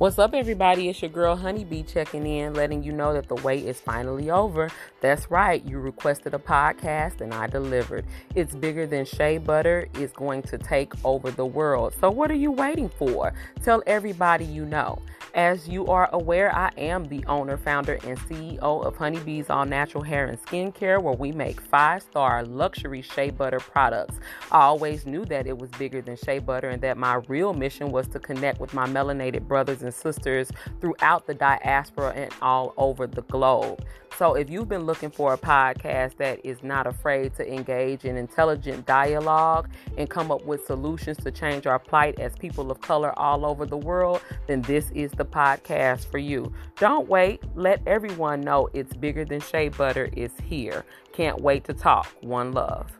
What's up, everybody? It's your girl Honeybee checking in, letting you know that the wait is finally over. That's right, you requested a podcast and I delivered. It's bigger than shea butter, it's going to take over the world. So, what are you waiting for? Tell everybody you know. As you are aware, I am the owner, founder, and CEO of Honeybees All Natural Hair and Skincare, where we make five star luxury shea butter products. I always knew that it was bigger than shea butter and that my real mission was to connect with my melanated brothers and sisters throughout the diaspora and all over the globe. So, if you've been looking for a podcast that is not afraid to engage in intelligent dialogue and come up with solutions to change our plight as people of color all over the world, then this is the podcast for you. Don't wait. Let everyone know it's bigger than shea butter is here. Can't wait to talk. One love.